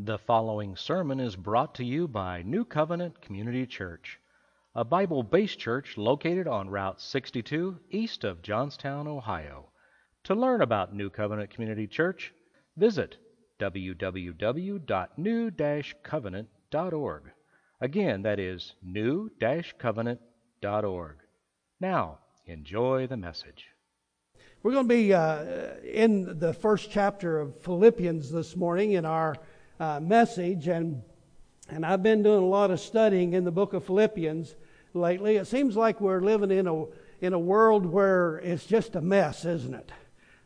The following sermon is brought to you by New Covenant Community Church, a Bible based church located on Route 62 east of Johnstown, Ohio. To learn about New Covenant Community Church, visit www.new covenant.org. Again, that is new covenant.org. Now, enjoy the message. We're going to be uh, in the first chapter of Philippians this morning in our uh, message, and and I've been doing a lot of studying in the book of Philippians lately. It seems like we're living in a in a world where it's just a mess, isn't it?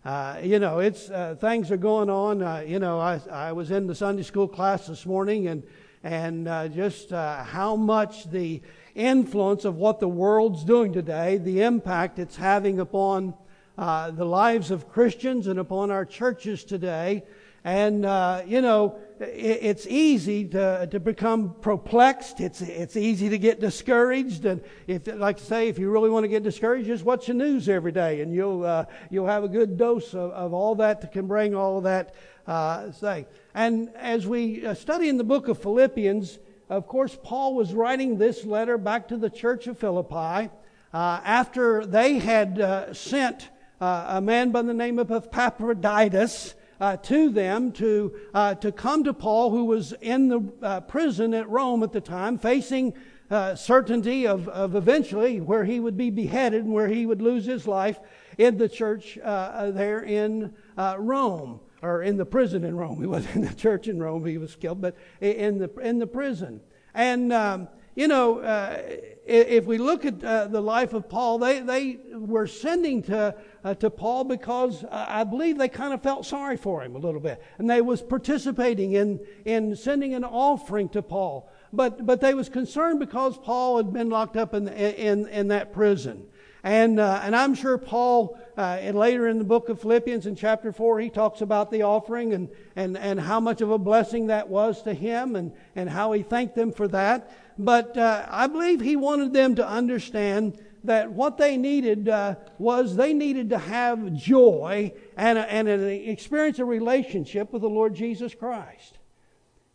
Uh, you know, it's uh, things are going on. Uh, you know, I I was in the Sunday school class this morning, and and uh, just uh, how much the influence of what the world's doing today, the impact it's having upon uh, the lives of Christians and upon our churches today. And, uh, you know, it, it's easy to, to become perplexed. It's, it's easy to get discouraged. And if, like to say, if you really want to get discouraged, just watch the news every day and you'll, uh, you'll have a good dose of, of all that that can bring all that, uh, say. And as we uh, study in the book of Philippians, of course, Paul was writing this letter back to the church of Philippi uh, after they had uh, sent a man by the name of Epaphroditus uh, to them to, uh, to come to Paul, who was in the uh, prison at Rome at the time, facing uh, certainty of, of eventually where he would be beheaded and where he would lose his life in the church uh, there in Rome, or in the prison in Rome. He wasn't in the church in Rome, he was killed, but in the, in the prison. And um, you know, uh, if we look at uh, the life of Paul, they, they were sending to, uh, to Paul because uh, I believe they kind of felt sorry for him a little bit. And they was participating in, in sending an offering to Paul. But, but they was concerned because Paul had been locked up in, in, in that prison. And, uh, and I'm sure Paul, uh, and later in the book of Philippians in chapter 4, he talks about the offering and, and, and how much of a blessing that was to him and, and how he thanked them for that but uh, I believe he wanted them to understand that what they needed uh, was they needed to have joy and, a, and an experience a relationship with the Lord Jesus Christ.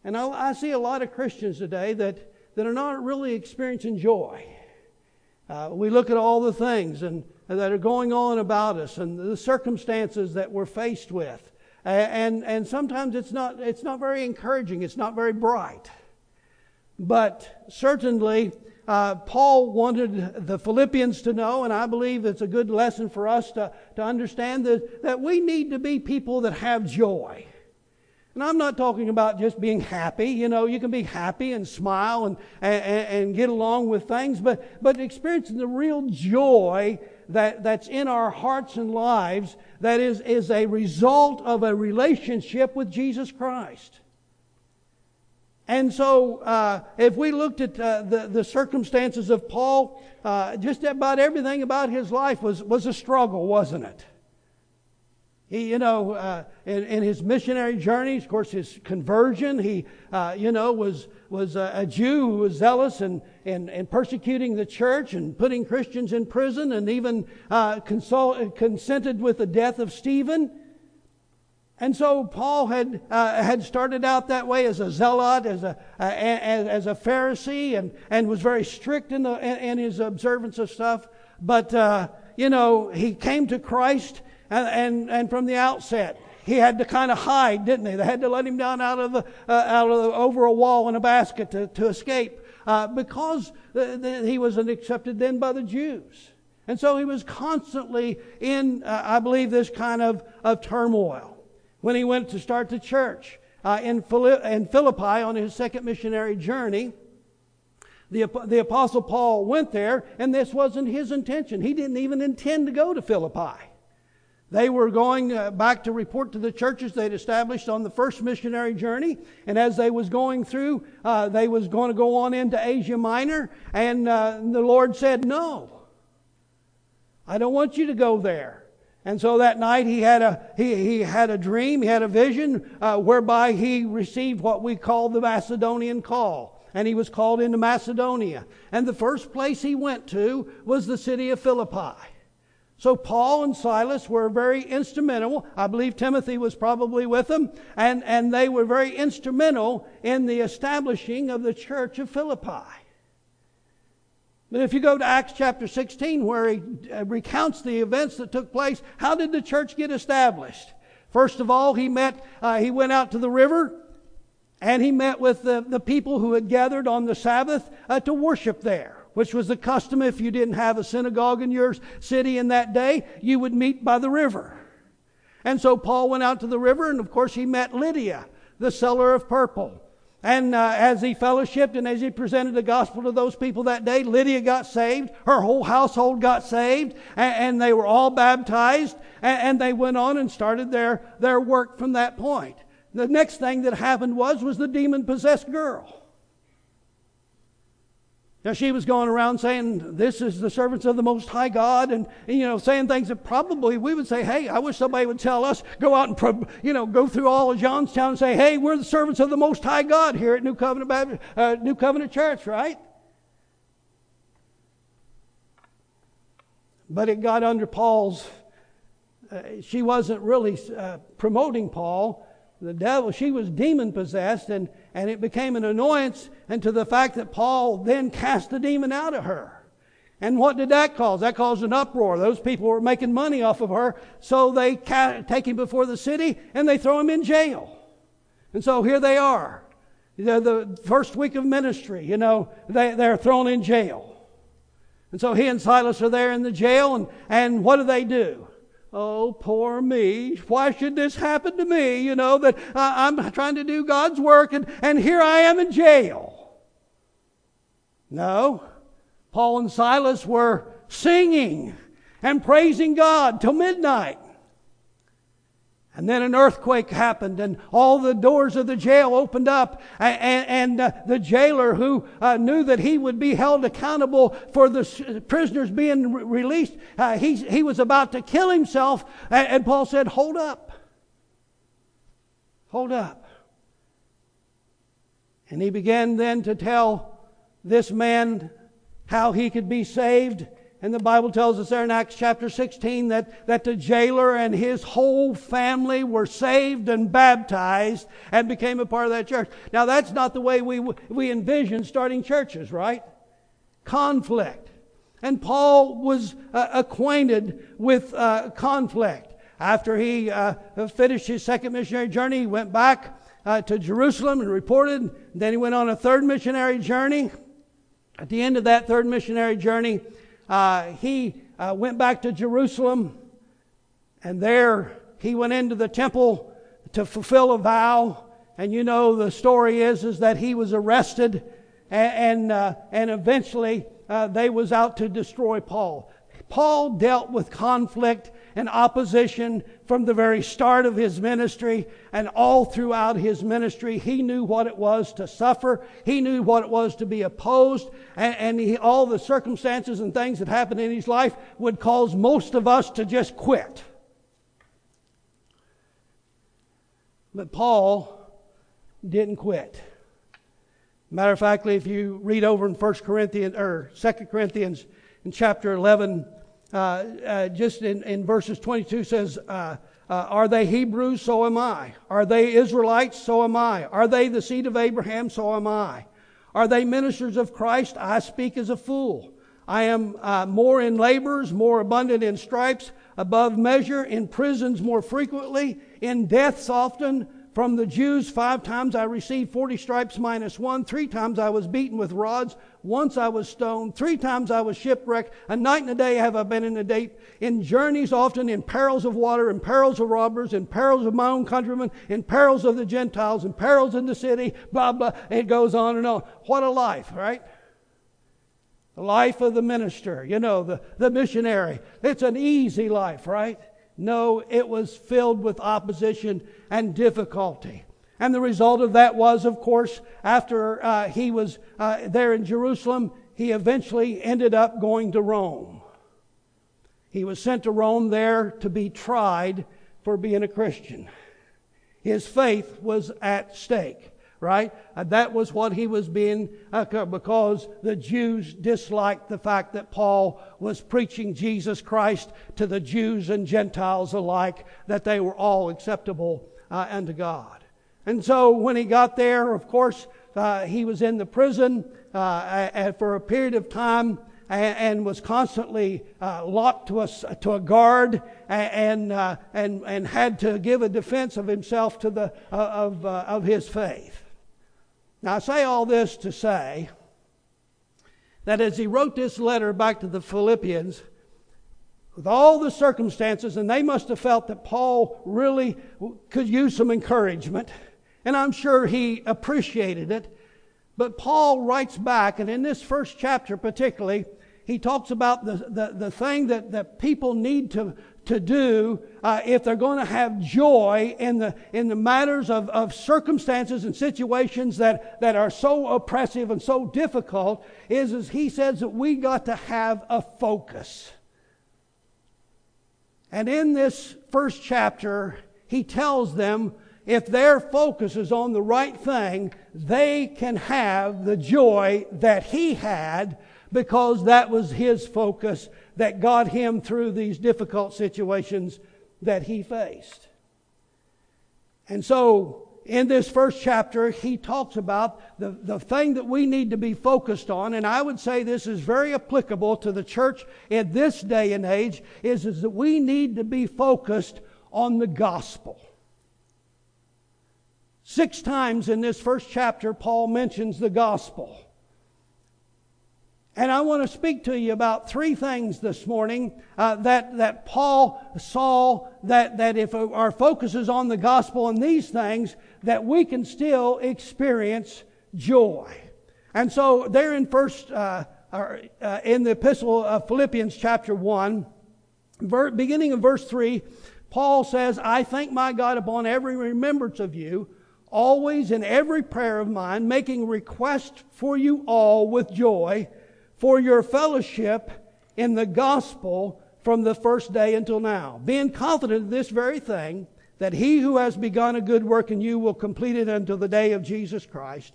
And I, I, see a lot of Christians today that, that are not really experiencing joy. Uh, we look at all the things and, that are going on about us and the circumstances that we're faced with. And, and sometimes it's not, it's not very encouraging, it's not very bright. But certainly, uh, Paul wanted the Philippians to know, and I believe it's a good lesson for us to, to understand that, that we need to be people that have joy. And I'm not talking about just being happy. You know, you can be happy and smile and, and, and get along with things, but, but experiencing the real joy that, that's in our hearts and lives that is, is a result of a relationship with Jesus Christ. And so, uh, if we looked at uh, the, the circumstances of Paul, uh, just about everything about his life was, was a struggle, wasn't it? He, you know, uh, in, in, his missionary journeys, of course, his conversion, he, uh, you know, was, was a, Jew who was zealous and, and, and persecuting the church and putting Christians in prison and even uh, consult, consented with the death of Stephen. And so Paul had uh, had started out that way as a zealot, as a as, as, a Pharisee, and and was very strict in the in, in his observance of stuff. But uh, you know, he came to Christ, and, and and from the outset, he had to kind of hide, didn't he? They had to let him down out of the uh, out of the, over a wall in a basket to to escape uh, because he wasn't accepted then by the Jews. And so he was constantly in, uh, I believe, this kind of, of turmoil when he went to start the church uh, in, Philippi on his second missionary journey. The, the Apostle Paul went there, and this wasn't his intention. He didn't even intend to go to Philippi. They were going uh, back to report to the churches they'd established on the first missionary journey, and as they was going through, uh, they was going to go on into Asia Minor, and uh, the Lord said, "No, I don't want you to go there." And so that night he had a, he, he had a dream, he had a vision uh, whereby he received what we call the Macedonian call. And he was called into Macedonia. And the first place he went to was the city of Philippi. So Paul and Silas were very instrumental. I believe Timothy was probably with them, and, and they were very instrumental in the establishing of the church of Philippi. But if you go to Acts chapter 16, where he uh, recounts the events that took place, how did the church get established? First of all, he met, uh, he went out to the river, and he met with the, the people who had gathered on the Sabbath uh, to worship there which was the custom if you didn't have a synagogue in your city in that day, you would meet by the river. And so Paul went out to the river, and of course he met Lydia, the seller of purple. And uh, as he fellowshipped and as he presented the gospel to those people that day, Lydia got saved. Her whole household got saved. And, and they were all baptized. And, and, they went on and started their, their work from that point. The next thing that happened was, was the demon possessed girl. Now, she was going around saying, This is the servants of the Most High God, and, and, you know, saying things that probably we would say, Hey, I wish somebody would tell us, go out and, you know, go through all of Johnstown and say, Hey, we're the servants of the Most High God here at New Covenant, Baptist, uh, New Covenant Church, right? But it got under Paul's, uh, she wasn't really uh, promoting Paul. The devil, she was demon possessed, and and it became an annoyance and to the fact that Paul then cast the demon out of her. And what did that cause? That caused an uproar. Those people were making money off of her, so they take him before the city and they throw him in jail. And so here they are. The, the first week of ministry, you know, they, they're thrown in jail. And so he and Silas are there in the jail, and, and what do they do? Oh, poor me. Why should this happen to me? You know, that I'm trying to do God's work and, and here I am in jail. No. Paul and Silas were singing and praising God till midnight. And then an earthquake happened, and all the doors of the jail opened up. And, and uh, the jailer, who uh, knew that he would be held accountable for the prisoners being re- released, uh, he, he was about to kill himself. And, and Paul said, Hold up. Hold up. And he began then to tell this man how he could be saved and the Bible tells us there in Acts chapter 16 that, that the jailer and his whole family were saved and baptized and became a part of that church. Now, that's not the way we, we envision starting churches, right? Conflict. And Paul was uh, acquainted with uh, conflict. After he uh, finished his second missionary journey, he went back uh, to Jerusalem and reported. Then he went on a third missionary journey. At the end of that third missionary journey, uh, he uh, went back to Jerusalem, and there he went into the temple to fulfill a vow. And you know the story is is that he was arrested, and and, uh, and eventually uh, they was out to destroy Paul. Paul dealt with conflict and opposition from the very start of his ministry and all throughout his ministry. He knew what it was to suffer. He knew what it was to be opposed. And, and he, all the circumstances and things that happened in his life would cause most of us to just quit. But Paul didn't quit. Matter of fact, if you read over in 1 Corinthians or 2 Corinthians in chapter 11, uh, uh, just in, in, verses 22 says, uh, uh, Are they Hebrews? So am I. Are they Israelites? So am I. Are they the seed of Abraham? So am I. Are they ministers of Christ? I speak as a fool. I am uh, more in labors, more abundant in stripes, above measure, in prisons more frequently, in deaths often from the Jews, five times I received 40 stripes minus one. Three times I was beaten with rods. Once I was stoned. Three times I was shipwrecked. A night and a day have I been in the deep. In journeys often, in perils of water, in perils of robbers, in perils of my own countrymen, in perils of the Gentiles, in perils in the city, blah, blah. It goes on and on. What a life, right? The life of the minister, you know, the, the missionary. It's an easy life, right? No, it was filled with opposition and difficulty. And the result of that was, of course, after uh, he was uh, there in Jerusalem, he eventually ended up going to Rome. He was sent to Rome there to be tried for being a Christian. His faith was at stake. right? Uh, that was what he was being, uh, because the Jews disliked the fact that Paul was preaching Jesus Christ to the Jews and Gentiles alike, that they were all acceptable uh, unto God. And so when he got there, of course, uh, he was in the prison uh, for a period of time and, and was constantly uh, locked to a, to a guard and, uh, and, and had to give a defense of himself to the, uh, of, uh, of his faith. Now, I say all this to say that as he wrote this letter back to the Philippians, with all the circumstances, and they must have felt that Paul really could use some encouragement, and I'm sure he appreciated it. But Paul writes back, and in this first chapter particularly, he talks about the, the, the thing that, that people need to, to do uh, if they're going to have joy in the, in the matters of, of circumstances and situations that, that are so oppressive and so difficult is, is he says that we got to have a focus. And in this first chapter, he tells them if their focus is on the right thing, they can have the joy that he had because that was his focus that got him through these difficult situations that he faced. And so, in this first chapter, he talks about the, the thing that we need to be focused on, and I would say this is very applicable to the church in this day and age, is, is that we need to be focused on the gospel. Six times in this first chapter, Paul mentions the gospel. And I want to speak to you about three things this morning uh, that, that Paul saw that, that if our focus is on the gospel and these things, that we can still experience joy. And so there in first, uh, uh, in the epistle of Philippians chapter 1, ver- beginning of verse 3, Paul says, I thank my God upon every remembrance of you, always in every prayer of mine, making request for you all with joy for your fellowship in the gospel from the first day until now, being confident of this very thing, that he who has begun a good work in you will complete it until the day of Jesus Christ.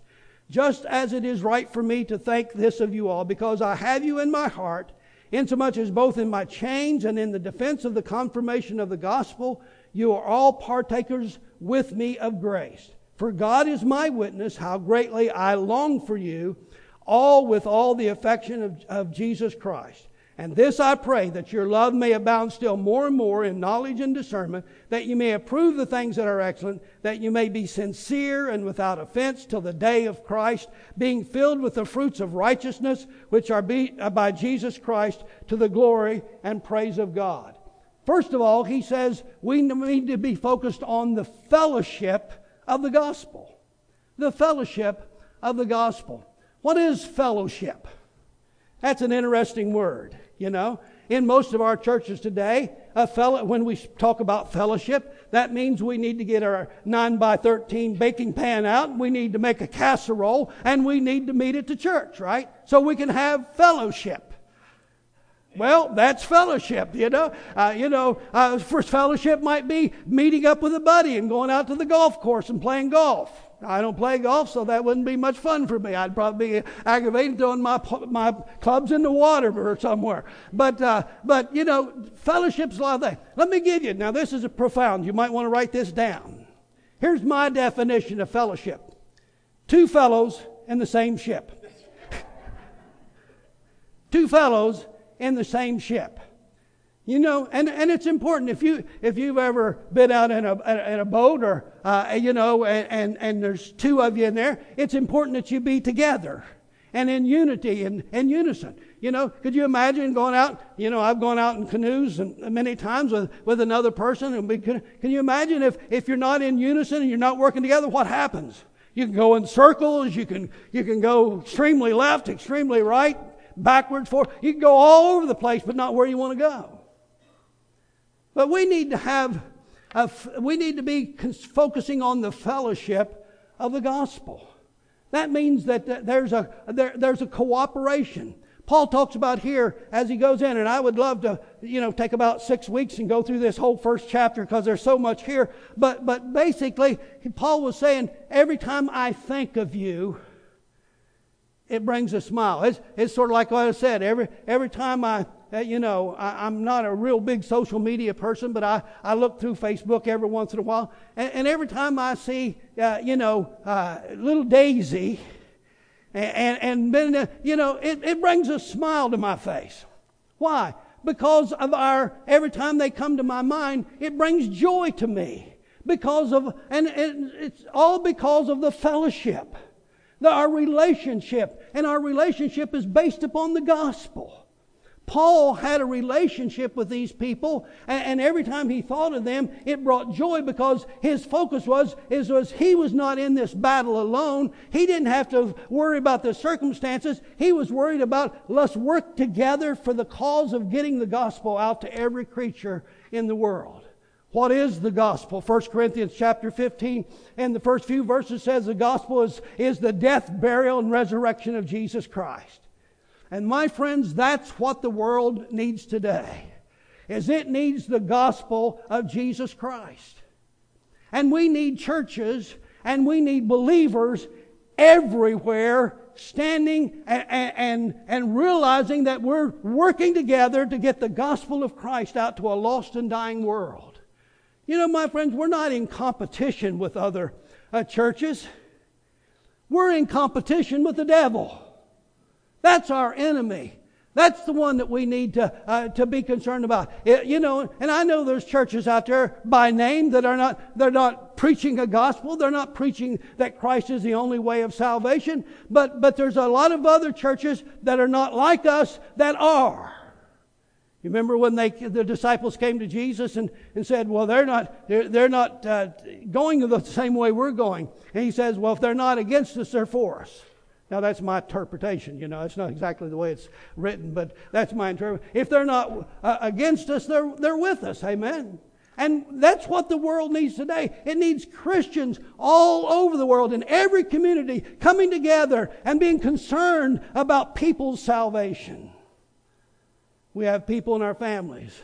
Just as it is right for me to think this of you all, because I have you in my heart, insomuch as both in my chains and in the defense of the confirmation of the gospel, you are all partakers with me of grace. For God is my witness how greatly I long for you all with all the affection of, of Jesus Christ. And this I pray that your love may abound still more and more in knowledge and discernment, that you may approve the things that are excellent, that you may be sincere and without offense till the day of Christ, being filled with the fruits of righteousness, which are uh, by Jesus Christ to the glory and praise of God. First of all, he says we need to be focused on the fellowship of the gospel. The fellowship of the gospel. What is fellowship? That's an interesting word, you know. In most of our churches today, a fellow, when we talk about fellowship, that means we need to get our 9 by 13 baking pan out, we need to make a casserole, and we need to meet at the church, right? So we can have fellowship. Well, that's fellowship, you know. Uh, you know, uh, first fellowship might be meeting up with a buddy and going out to the golf course and playing golf. I don't play golf, so that wouldn't be much fun for me. I'd probably be aggravated throwing my my clubs in the water or somewhere. But uh, but you know, fellowship's a lot of things. Let me give you now. This is a profound. You might want to write this down. Here's my definition of fellowship: two fellows in the same ship. two fellows in the same ship. You know, and, and it's important if you if you've ever been out in a in a boat or uh, you know, and, and and there's two of you in there, it's important that you be together and in unity and, and unison. You know, could you imagine going out? You know, I've gone out in canoes and many times with, with another person. And we can, can you imagine if, if you're not in unison and you're not working together, what happens? You can go in circles. You can, you can go extremely left, extremely right, backwards, forward. You can go all over the place, but not where you want to go. But we need to have, a, we need to be focusing on the fellowship of the gospel. That means that there's a, there, there's a cooperation. Paul talks about here as he goes in, and I would love to, you know, take about six weeks and go through this whole first chapter because there's so much here. But, but basically, Paul was saying, every time I think of you, it brings a smile. It's, it's sort of like what I said. Every, every time I, uh, you know, I, am not a real big social media person, but I, I look through Facebook every once in a while. And, and every time I see, uh, you know, uh, little Daisy, and, and, and uh, you know, it, it brings a smile to my face. Why? Because of our, every time they come to my mind, it brings joy to me. Because of, and it, it's all because of the fellowship our relationship. And our relationship is based upon the gospel. Paul had a relationship with these people, and, every time he thought of them, it brought joy because his focus was, is, was he was not in this battle alone. He didn't have to worry about the circumstances. He was worried about let's work together for the cause of getting the gospel out to every creature in the world. What is the gospel? 1 Corinthians chapter 15 and the first few verses says the gospel is, is the death, burial, and resurrection of Jesus Christ. And my friends, that's what the world needs today. Is it needs the gospel of Jesus Christ. And we need churches and we need believers everywhere standing and, and, and realizing that we're working together to get the gospel of Christ out to a lost and dying world. You know, my friends, we're not in competition with other uh, churches. We're in competition with the devil. That's our enemy. That's the one that we need to, uh, to be concerned about. It, you know, and I know there's churches out there by name that are not, they're not preaching a gospel. They're not preaching that Christ is the only way of salvation. But, but there's a lot of other churches that are not like us that are. You remember when they, the disciples came to Jesus and, and said, Well, they're not, they're, they're not uh, going the same way we're going. And he says, Well, if they're not against us, they're for us. Now, that's my interpretation. You know, it's not exactly the way it's written, but that's my interpretation. If they're not uh, against us, they're, they're with us. Amen. And that's what the world needs today. It needs Christians all over the world in every community coming together and being concerned about people's salvation. We have people in our families.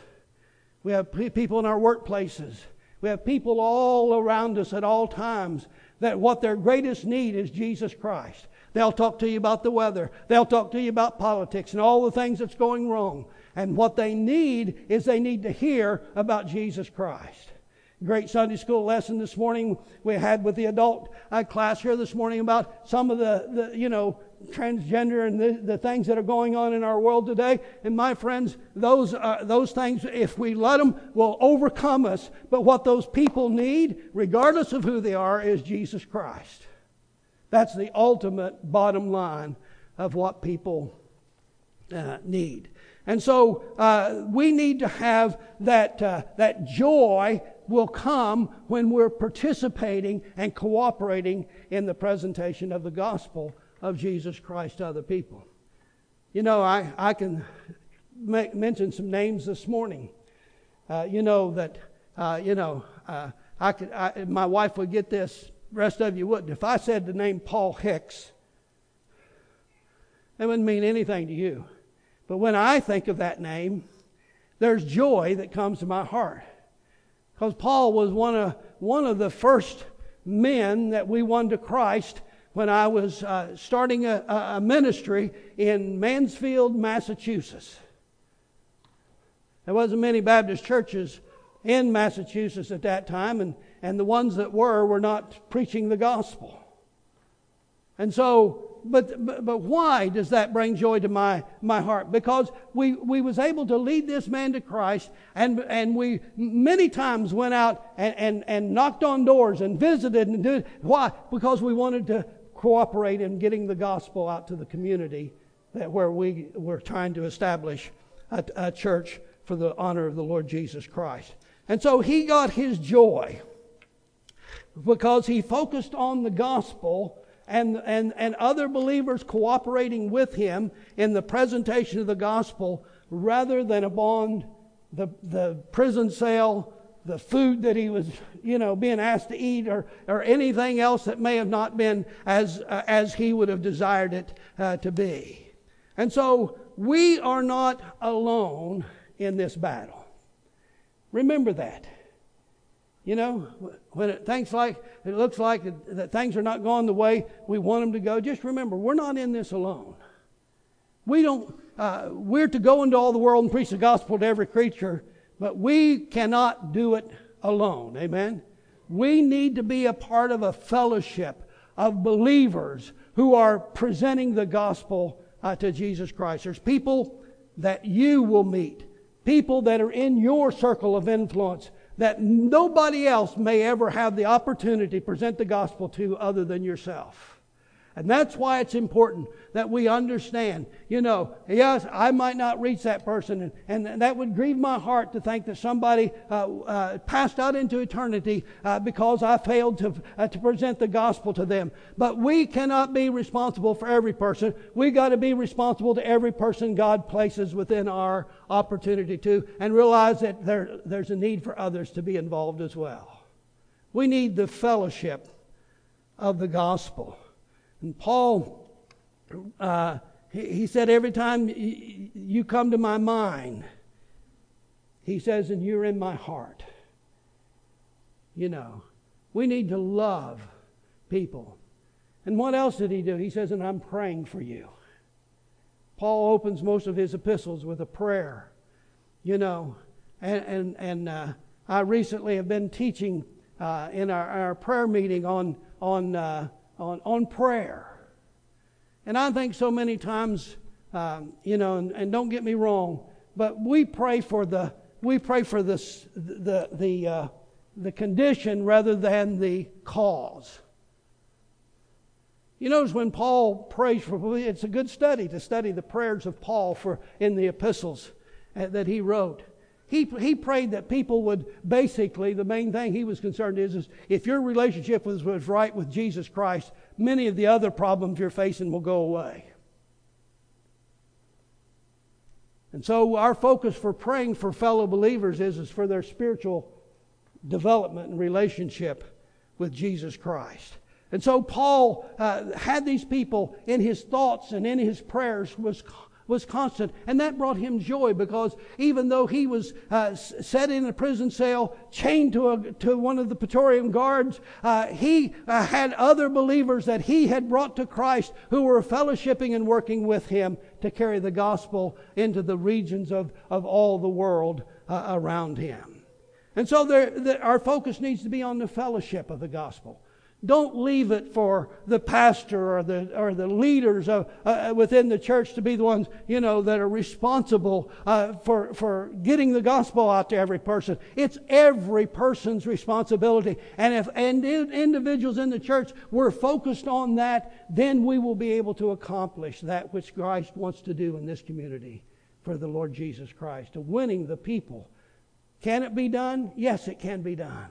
We have people in our workplaces. We have people all around us at all times that what their greatest need is Jesus Christ. They'll talk to you about the weather. They'll talk to you about politics and all the things that's going wrong. And what they need is they need to hear about Jesus Christ. Great Sunday school lesson this morning we had with the adult uh, class here this morning about some of the, the you know, transgender and the, the, things that are going on in our world today. And my friends, those, uh, those things, if we let them, will overcome us. But what those people need, regardless of who they are, is Jesus Christ. That's the ultimate bottom line of what people uh, need. And so uh, we need to have that, uh, that joy will come when we're participating and cooperating in the presentation of the gospel of Jesus Christ to other people. You know, I, I can make, mention some names this morning. Uh, you know, that, uh, you know, uh, I could, I, my wife would get this, rest of you wouldn't. If I said the name Paul Hicks, that wouldn't mean anything to you. But when I think of that name, there's joy that comes to my heart. Because Paul was one of, one of the first men that we won to Christ when I was uh, starting a, a ministry in Mansfield, Massachusetts. There wasn't many Baptist churches in Massachusetts at that time, and, and the ones that were were not preaching the gospel. And so, but, but, but why does that bring joy to my, my heart? Because we, we was able to lead this man to Christ, and, and we many times went out and, and, and knocked on doors and visited and did. Why? Because we wanted to cooperate in getting the gospel out to the community that where we were trying to establish a, a church for the honor of the Lord Jesus Christ. And so he got his joy because he focused on the gospel and, and, and other believers cooperating with him in the presentation of the gospel rather than upon the, the prison cell the food that he was, you know, being asked to eat or, or anything else that may have not been as, uh, as he would have desired it uh, to be. And so we are not alone in this battle. Remember that. You know, when it thinks like it looks like that things are not going the way we want them to go, just remember we're not in this alone. We don't. Uh, we're to go into all the world and preach the gospel to every creature, but we cannot do it alone. Amen. We need to be a part of a fellowship of believers who are presenting the gospel uh, to Jesus Christ. There's people that you will meet, people that are in your circle of influence that nobody else may ever have the opportunity to present the gospel to other than yourself. And that's why it's important that we understand, you know, yes, I might not reach that person, and, and that would grieve my heart to think that somebody uh, uh, passed out into eternity uh, because I failed to, uh, to present the gospel to them. But we cannot be responsible for every person. We got to be responsible to every person God places within our opportunity to, and realize that there, there's a need for others to be involved as well. We need the fellowship of the gospel. And Paul, uh, he, he, said, every time you come to my mind, he says, and you're in my heart. You know, we need to love people. And what else did he do? He says, and I'm praying for you. Paul opens most of his epistles with a prayer, you know, and, and, and uh, I recently have been teaching uh, in our, our prayer meeting on, on uh, on, on prayer. And I think so many times, um, you know, and, and, don't get me wrong, but we pray for the we pray for this, the the uh, the condition rather than the cause. You notice when Paul prays for it's a good study to study the prayers of Paul for in the epistles uh, that he wrote. He, he prayed that people would basically, the main thing he was concerned is, is if your relationship was, was right with Jesus Christ, many of the other problems you're facing will go away. And so our focus for praying for fellow believers is, is for their spiritual development and relationship with Jesus Christ. And so Paul uh, had these people in his thoughts and in his prayers was was constant. And that brought him joy because even though he was uh, set in a prison cell, chained to, a, to one of the Praetorian guards, uh, he uh, had other believers that he had brought to Christ who were fellowshipping and working with him to carry the gospel into the regions of, of all the world uh, around him. And so there, the, our focus needs to be on the fellowship of the gospel. Don't leave it for the pastor or the, or the leaders of, uh, within the church to be the ones, you know, that are responsible uh, for, for getting the gospel out to every person. It's every person's responsibility. And if and individuals in the church were focused on that, then we will be able to accomplish that which Christ wants to do in this community for the Lord Jesus Christ, to winning the people. Can it be done? Yes, it can be done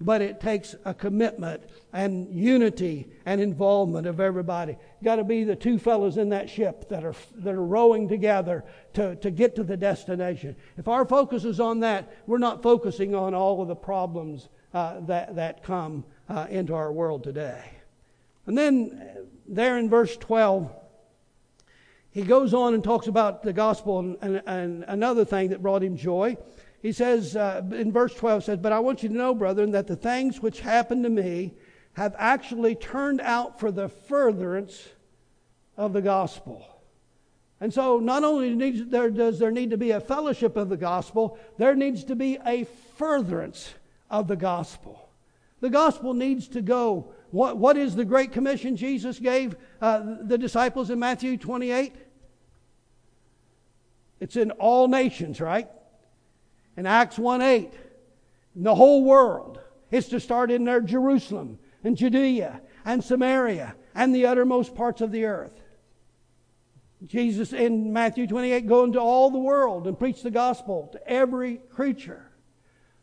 but it takes a commitment and unity and involvement of everybody. Got to be the two fellows in that ship that are that are rowing together to, to get to the destination. If our focus is on that, we're not focusing on all of the problems uh, that that come uh, into our world today. And then uh, there in verse twelve. He goes on and talks about the gospel and, and, and another thing that brought him joy he says uh, in verse 12 says but i want you to know brethren that the things which happened to me have actually turned out for the furtherance of the gospel. And so not only needs, there, does there need to be a fellowship of the gospel there needs to be a furtherance of the gospel. The gospel needs to go. What, what is the great commission jesus gave uh, the disciples in matthew 28 it's in all nations right in Acts 1 8. In the whole world. It's to start in there Jerusalem and Judea and Samaria and the uttermost parts of the earth. Jesus in Matthew 28 go into all the world and preach the gospel to every creature.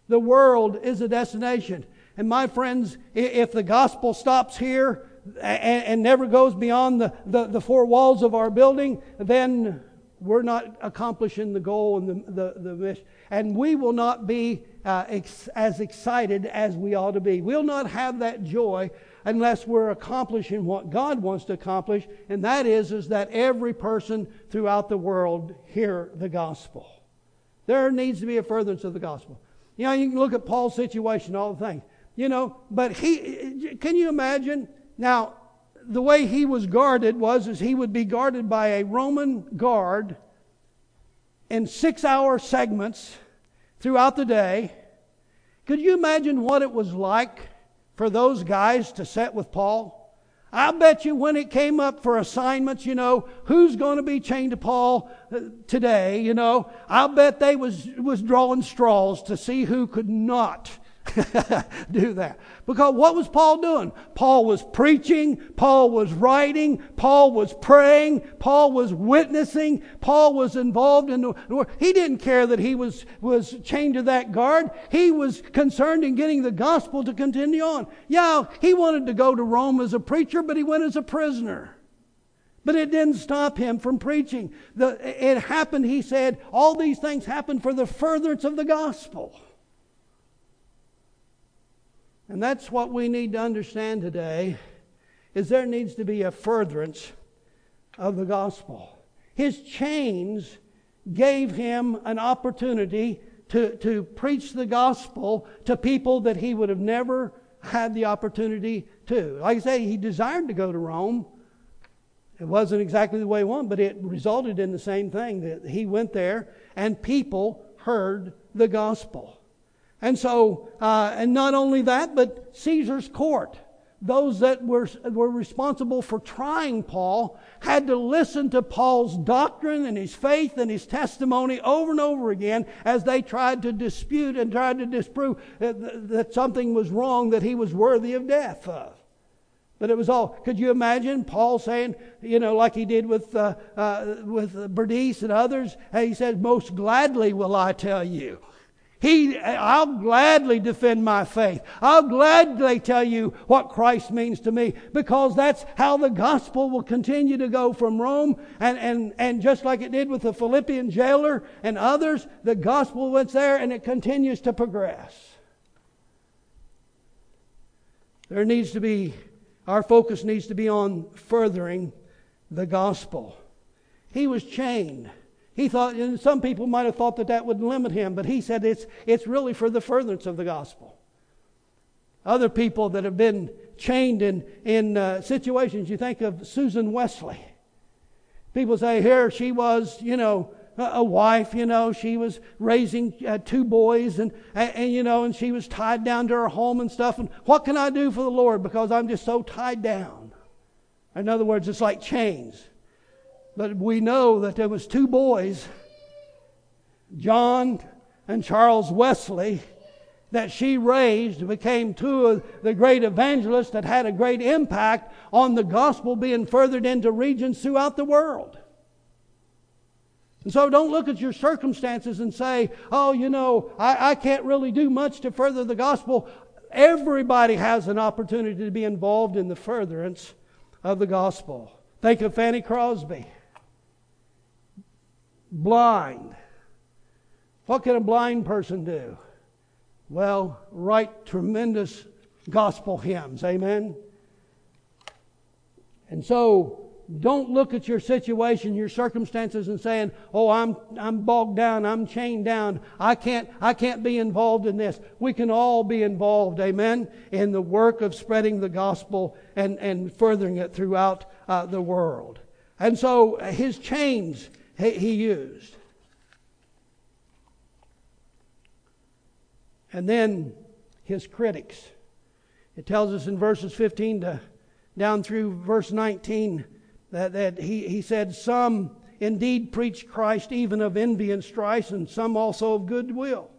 The world is a destination. And my friends, if the gospel stops here and, and never goes beyond the, the, the, four walls of our building, then we're not accomplishing the goal and the, the, the mission and we will not be uh, ex- as excited as we ought to be. We'll not have that joy unless we're accomplishing what God wants to accomplish, and that is, is that every person throughout the world hear the gospel. There needs to be a furtherance of the gospel. You know, you can look at Paul's situation, all the things. You know, but he, can you imagine? Now, the way he was guarded was is he would be guarded by a Roman guard in six hour segments throughout the day. Could you imagine what it was like for those guys to sit with Paul? I bet you when it came up for assignments, you know, who's going to be chained to Paul uh, today, you know, I bet they was, was drawing straws to see who could not do that. Because what was Paul doing? Paul was preaching, Paul was writing, Paul was praying, Paul was witnessing, Paul was involved in the. He didn't care that he was, was chained to that guard. He was concerned in getting the gospel to continue on. Yeah, he wanted to go to Rome as a preacher, but he went as a prisoner. But it didn't stop him from preaching. The, it happened, he said, all these things happened for the furtherance of the gospel. And that's what we need to understand today is there needs to be a furtherance of the gospel. His chains gave him an opportunity to, to preach the gospel to people that he would have never had the opportunity to. Like I say, he desired to go to Rome. It wasn't exactly the way he wanted, but it resulted in the same thing that he went there and people heard the gospel. And so, uh, and not only that, but Caesar's court, those that were, were responsible for trying Paul, had to listen to Paul's doctrine and his faith and his testimony over and over again as they tried to dispute and tried to disprove that, that something was wrong that he was worthy of death of. But it was all. Could you imagine Paul saying, you know, like he did with uh, uh, with Bernice and others? He said, "Most gladly will I tell you." He, I'll gladly defend my faith. I'll gladly tell you what Christ means to me because that's how the gospel will continue to go from Rome. And, and, and just like it did with the Philippian jailer and others, the gospel went there and it continues to progress. There needs to be, our focus needs to be on furthering the gospel. He was chained. He thought, and some people might have thought that that would limit him, but he said it's, it's really for the furtherance of the gospel. Other people that have been chained in, in uh, situations, you think of Susan Wesley. People say, here she was, you know, a wife, you know, she was raising uh, two boys and, and, and, you know, and she was tied down to her home and stuff. And what can I do for the Lord because I'm just so tied down? In other words, it's like chains. But we know that there was two boys, John and Charles Wesley, that she raised became two of the great evangelists that had a great impact on the gospel being furthered into regions throughout the world. And so don't look at your circumstances and say, oh, you know, I, I can't really do much to further the gospel. Everybody has an opportunity to be involved in the furtherance of the gospel. Think of Fanny Crosby blind. What can a blind person do? Well, write tremendous gospel hymns. Amen? And so, don't look at your situation, your circumstances, and saying, "Oh, I'm I'm bogged down, I'm chained down. I can't I can't be involved in this." We can all be involved, Amen, in the work of spreading the gospel and and furthering it throughout uh, the world. And so, his chains he used. And then his critics. It tells us in verses 15 to down through verse 19 that, that he, he said, Some indeed preach Christ even of envy and strife, and some also of goodwill.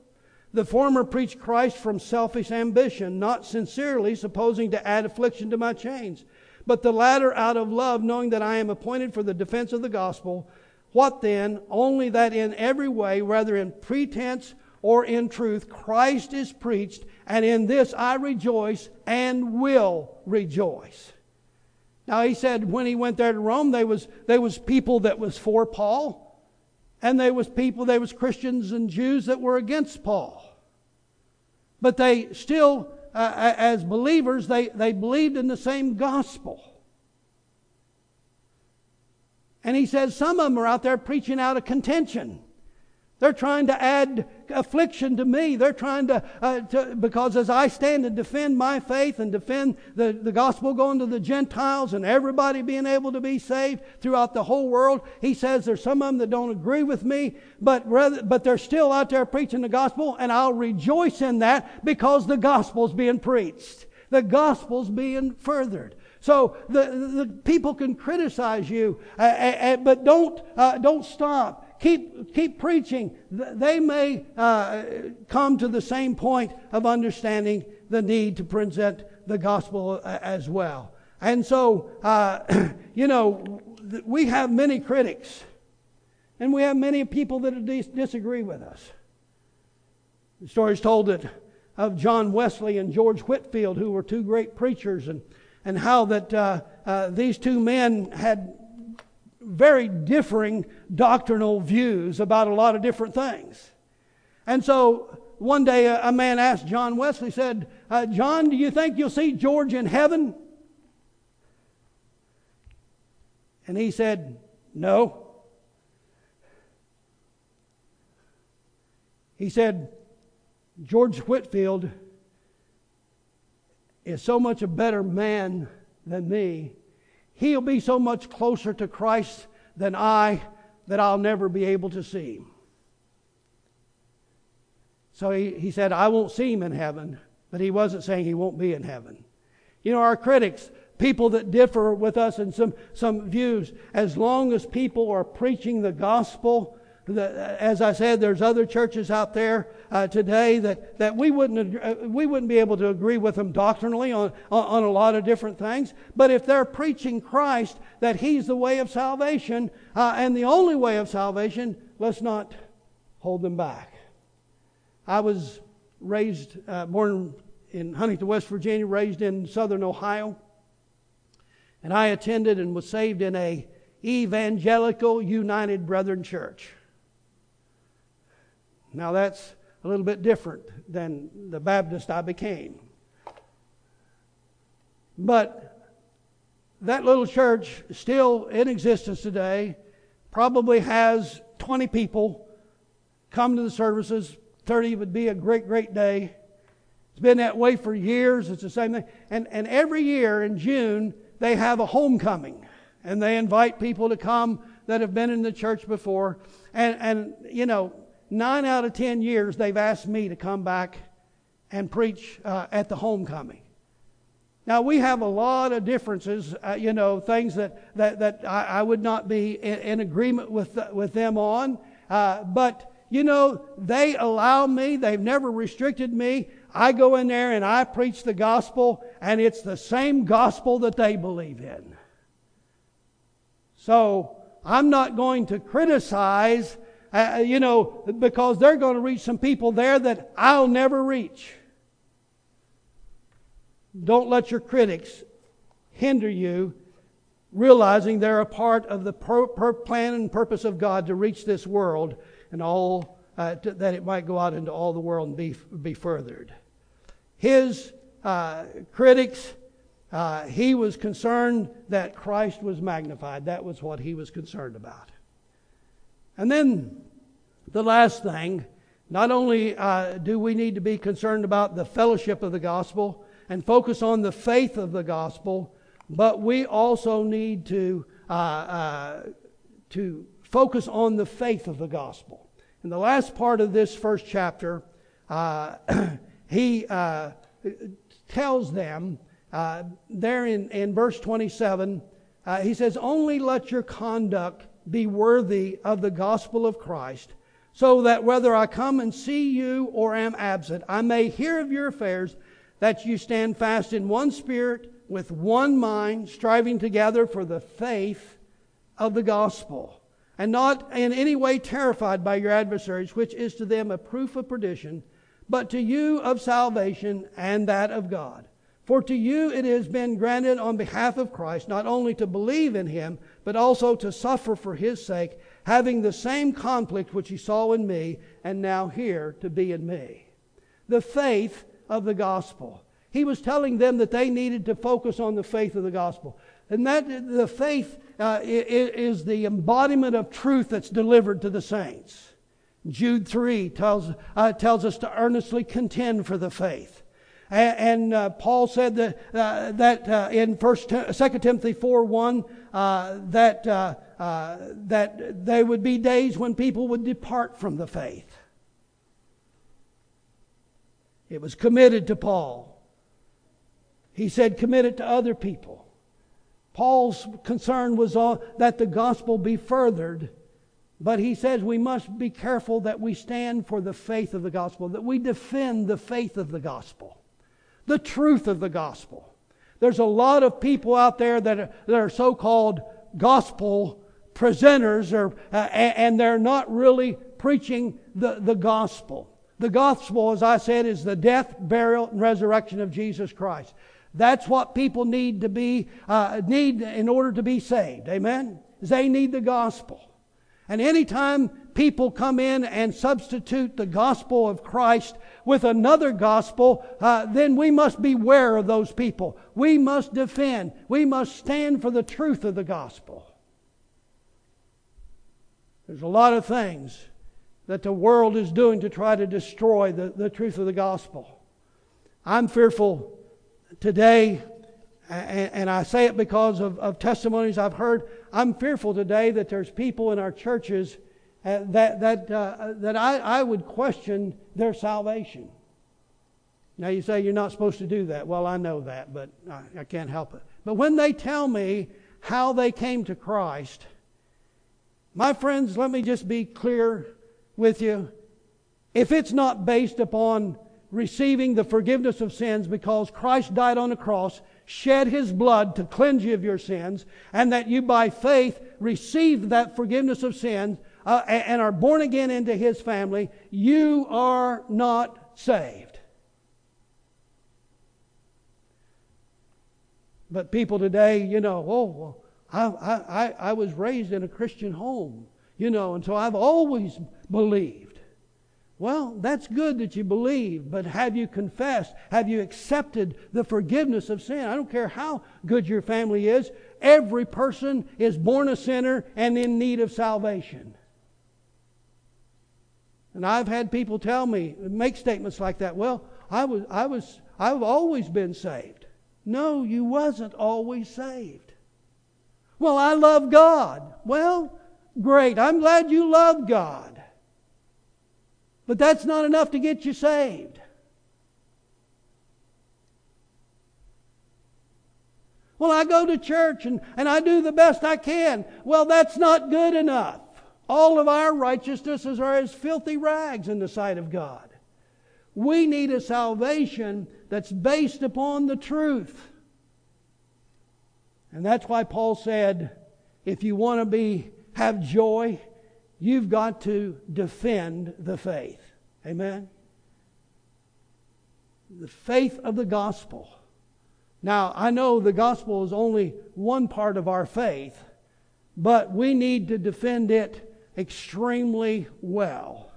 The former preach Christ from selfish ambition, not sincerely, supposing to add affliction to my chains. But the latter out of love, knowing that I am appointed for the defense of the gospel. What then? Only that in every way, whether in pretense or in truth, Christ is preached, and in this I rejoice and will rejoice. Now he said when he went there to Rome, there was, there was people that was for Paul, and there was people, there was Christians and Jews that were against Paul. But they still uh, as believers, they, they believed in the same gospel. And he says some of them are out there preaching out of contention. They're trying to add affliction to me. They're trying to, uh, to, because as I stand and defend my faith and defend the, the gospel going to the Gentiles and everybody being able to be saved throughout the whole world, he says there's some of them that don't agree with me, but rather, but they're still out there preaching the gospel, and I'll rejoice in that because the gospel's being preached. The gospel's being furthered. So the, the people can criticize you, uh, uh, but don't, uh, don't stop keep, keep preaching. They may uh, come to the same point of understanding the need to present the gospel uh, as well. And so, uh, you know, we have many critics, and we have many people that disagree with us. The story is told that of John Wesley and George Whitefield, who were two great preachers, and, and how that uh, uh, these two men had very differing doctrinal views about a lot of different things. And so one day a, man asked John Wesley, said, uh, John, do you think you'll see George in heaven? And he said, No. He said, George Whitefield is so much a better man than me He'll be so much closer to Christ than I that I'll never be able to see him. So he, he said, I won't see him in heaven, but he wasn't saying he won't be in heaven. You know, our critics, people that differ with us in some, some views, as long as people are preaching the gospel, the, as I said, there's other churches out there uh, today that, that we, wouldn't, uh, we wouldn't be able to agree with them doctrinally on, on, a lot of different things. But if they're preaching Christ, that He's the way of salvation uh, and the only way of salvation, let's not hold them back. I was raised, uh, born in Huntington, West Virginia, raised in southern Ohio. And I attended and was saved in a evangelical United Brethren church. Now that's a little bit different than the Baptist I became. But that little church, still in existence today, probably has 20 people come to the services. 30 would be a great, great day. It's been that way for years. It's the same thing. And, and every year in June, they have a homecoming. And they invite people to come that have been in the church before. And, and you know, nine out of ten years they've asked me to come back and preach uh, at the homecoming. Now we have a lot of differences, uh, you know, things that that that I, I would not be in, in agreement with with them on, uh, but you know they allow me. They've never restricted me. I go in there and I preach the gospel, and it's the same gospel that they believe in. So I'm not going to criticize uh, uh, you know, because they're going to reach some people there that I'll never reach. Don't let your critics hinder you realizing they're a part of the per, per plan and purpose of God to reach this world and all uh, to, that it might go out into all the world and be be furthered. His uh, critics, uh, he was concerned that Christ was magnified. That was what he was concerned about. And then the last thing, not only uh, do we need to be concerned about the fellowship of the gospel and focus on the faith of the gospel, but we also need to, uh, uh, to focus on the faith of the gospel. In the last part of this first chapter, uh, he uh, tells them uh, there in, in verse 27, he says, Only let your conduct be worthy of the gospel of Christ, so that whether I come and see you or am absent, I may hear of your affairs, that you stand fast in one spirit, with one mind, striving together for the faith of the gospel, and not in any way terrified by your adversaries, which is to them a proof of perdition, but to you of salvation and that of God. For to you it has been granted on behalf of Christ not only to believe in him, but also to suffer for his sake, having the same conflict which he saw in me, and now hear to be in me. The faith of the gospel. He was telling them that they needed to focus on the faith of the gospel. And that the faith uh, is the embodiment of truth that's delivered to the saints. Jude 3 tells, uh, tells us to earnestly contend for the faith. And, and uh, Paul said that, uh, that uh, in First, 2 Timothy 4 1, uh, that, uh, uh, that there would be days when people would depart from the faith. It was committed to Paul. He said, commit it to other people. Paul's concern was uh, that the gospel be furthered, but he says we must be careful that we stand for the faith of the gospel, that we defend the faith of the gospel, the truth of the gospel. There's a lot of people out there that are, that are so called gospel presenters, or, uh, and they're not really preaching the, the gospel. The gospel, as I said, is the death, burial, and resurrection of Jesus Christ. That's what people need to be uh, need in order to be saved. Amen. They need the gospel. And anytime people come in and substitute the gospel of Christ with another gospel, uh, then we must beware of those people. We must defend. We must stand for the truth of the gospel. There's a lot of things that the world is doing to try to destroy the, the truth of the gospel. I'm fearful today, and, and I say it because of, of, testimonies I've heard, I'm fearful today that there's people in our churches uh, that, that, uh, that I, I would question their salvation. Now you say you're not supposed to do that. Well, I know that, but I, I can't help it. But when they tell me how they came to Christ, my friends, let me just be clear with you, if it's not based upon receiving the forgiveness of sins because Christ died on the cross, shed his blood to cleanse you of your sins, and that you by faith receive that forgiveness of sins uh, and are born again into his family, you are not saved. But people today, you know, oh, I, I, I was raised in a Christian home, you know, and so I've always believed. Well, that's good that you believe, but have you confessed? Have you accepted the forgiveness of sin? I don't care how good your family is. Every person is born a sinner and in need of salvation. And I've had people tell me, make statements like that. Well, I was, I was, I've always been saved. No, you wasn't always saved. Well, I love God. Well, great. I'm glad you love God. But that's not enough to get you saved. Well, I go to church and, and I do the best I can. Well, that's not good enough. All of our righteousnesses are as filthy rags in the sight of God. We need a salvation that's based upon the truth. And that's why Paul said, if you want to be have joy, You've got to defend the faith. Amen? The faith of the gospel. Now, I know the gospel is only one part of our faith, but we need to defend it extremely well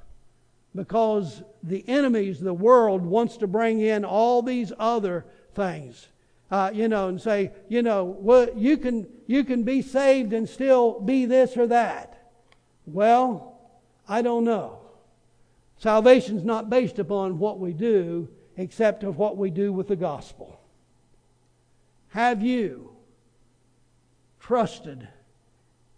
because the enemies, the world, wants to bring in all these other things. Uh, you know, and say, you know, well, you can you can be saved and still be this or that. Well, I don't know. Salvation's not based upon what we do, except of what we do with the gospel. Have you trusted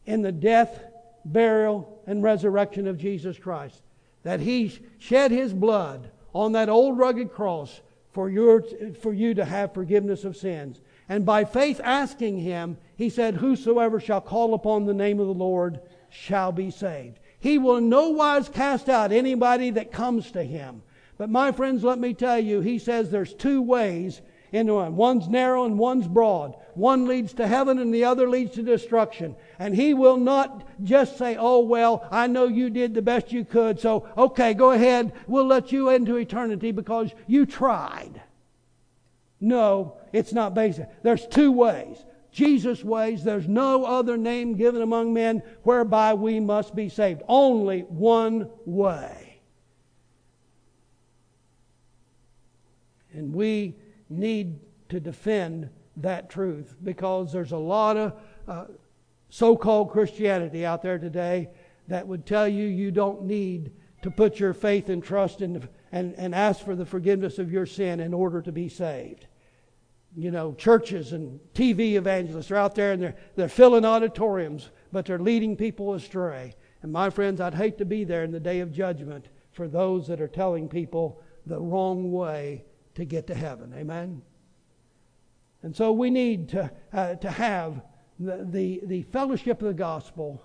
in the death, burial, and resurrection of Jesus Christ? That He shed His blood on that old rugged cross for, your, for you to have forgiveness of sins. And by faith asking Him, He said, Whosoever shall call upon the name of the Lord shall be saved. He will in no wise cast out anybody that comes to him. But my friends, let me tell you, he says there's two ways into one. One's narrow and one's broad. One leads to heaven and the other leads to destruction. And he will not just say, oh, well, I know you did the best you could, so okay, go ahead. We'll let you into eternity because you tried. No, it's not basic. There's two ways. Jesus' ways. There's no other name given among men whereby we must be saved. Only one way. And we need to defend that truth because there's a lot of uh, so called Christianity out there today that would tell you you don't need to put your faith and trust in and, and ask for the forgiveness of your sin in order to be saved. You know, churches and TV evangelists are out there and they're, they're filling auditoriums, but they're leading people astray. And my friends, I'd hate to be there in the day of judgment for those that are telling people the wrong way to get to heaven. Amen? And so we need to, uh, to have the, the, the fellowship of the gospel,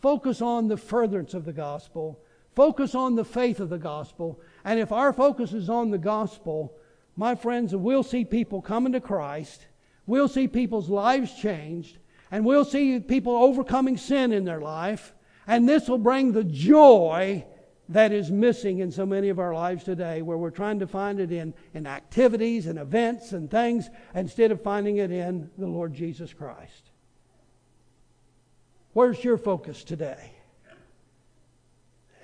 focus on the furtherance of the gospel, focus on the faith of the gospel. And if our focus is on the gospel, my friends, we'll see people coming to Christ, we'll see people's lives changed, and we'll see people overcoming sin in their life. And this will bring the joy that is missing in so many of our lives today, where we're trying to find it in, in activities and events and things instead of finding it in the Lord Jesus Christ. Where's your focus today?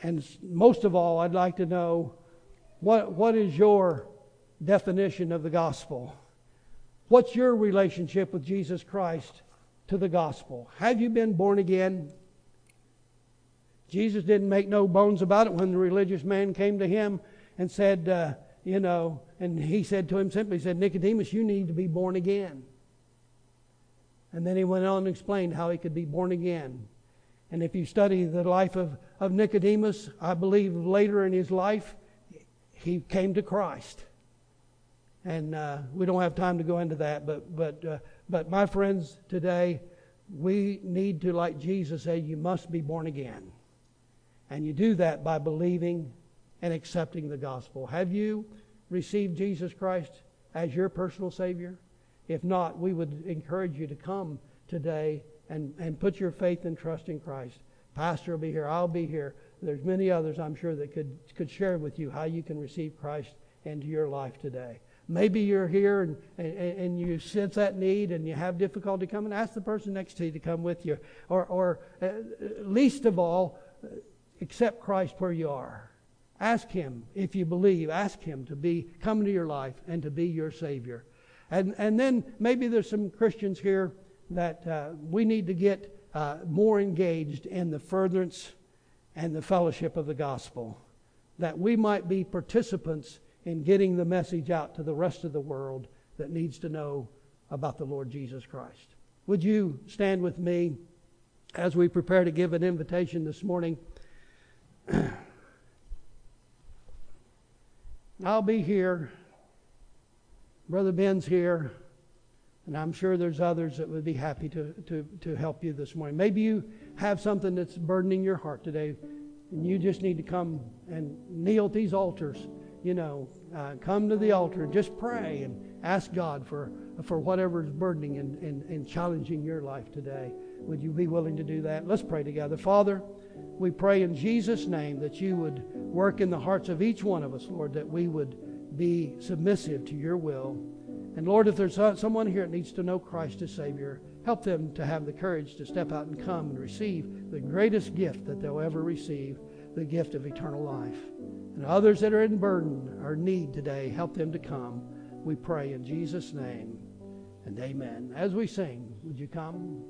And most of all, I'd like to know what, what is your definition of the gospel? What's your relationship with Jesus Christ to the gospel? Have you been born again? Jesus didn't make no bones about it when the religious man came to him and said, uh, you know, and he said to him simply, he said, Nicodemus, you need to be born again. And then he went on and explained how he could be born again. And if you study the life of, of Nicodemus, I believe later in his life, he came to Christ. And uh, we don't have time to go into that, but, but, uh, but my friends, today, we need to, like Jesus said, you must be born again. And you do that by believing and accepting the gospel. Have you received Jesus Christ as your personal Savior? If not, we would encourage you to come today and, and put your faith and trust in Christ. Pastor will be here. I'll be here. There's many others, I'm sure, that could, could share with you how you can receive Christ into your life today. Maybe you're here and, and, and you sense that need and you have difficulty coming. Ask the person next to you to come with you. Or, or uh, least of all, accept Christ where you are. Ask Him, if you believe, ask Him to be come into your life and to be your Savior. And, and then maybe there's some Christians here that uh, we need to get uh, more engaged in the furtherance and the fellowship of the gospel, that we might be participants in getting the message out to the rest of the world that needs to know about the Lord Jesus Christ. Would you stand with me as we prepare to give an invitation this morning? I'll be here. Brother Ben's here. And I'm sure there's others that would be happy to, to, to help you this morning. Maybe you have something that's burdening your heart today, and you just need to come and kneel at these altars. You know, uh, come to the altar and just pray and ask God for, for whatever is burdening and, and, and challenging your life today. Would you be willing to do that? Let's pray together. Father, we pray in Jesus' name that you would work in the hearts of each one of us, Lord, that we would be submissive to your will. And Lord, if there's someone here that needs to know Christ as Savior, help them to have the courage to step out and come and receive the greatest gift that they'll ever receive the gift of eternal life. And others that are in burden or need today, help them to come. We pray in Jesus' name and amen. As we sing, would you come?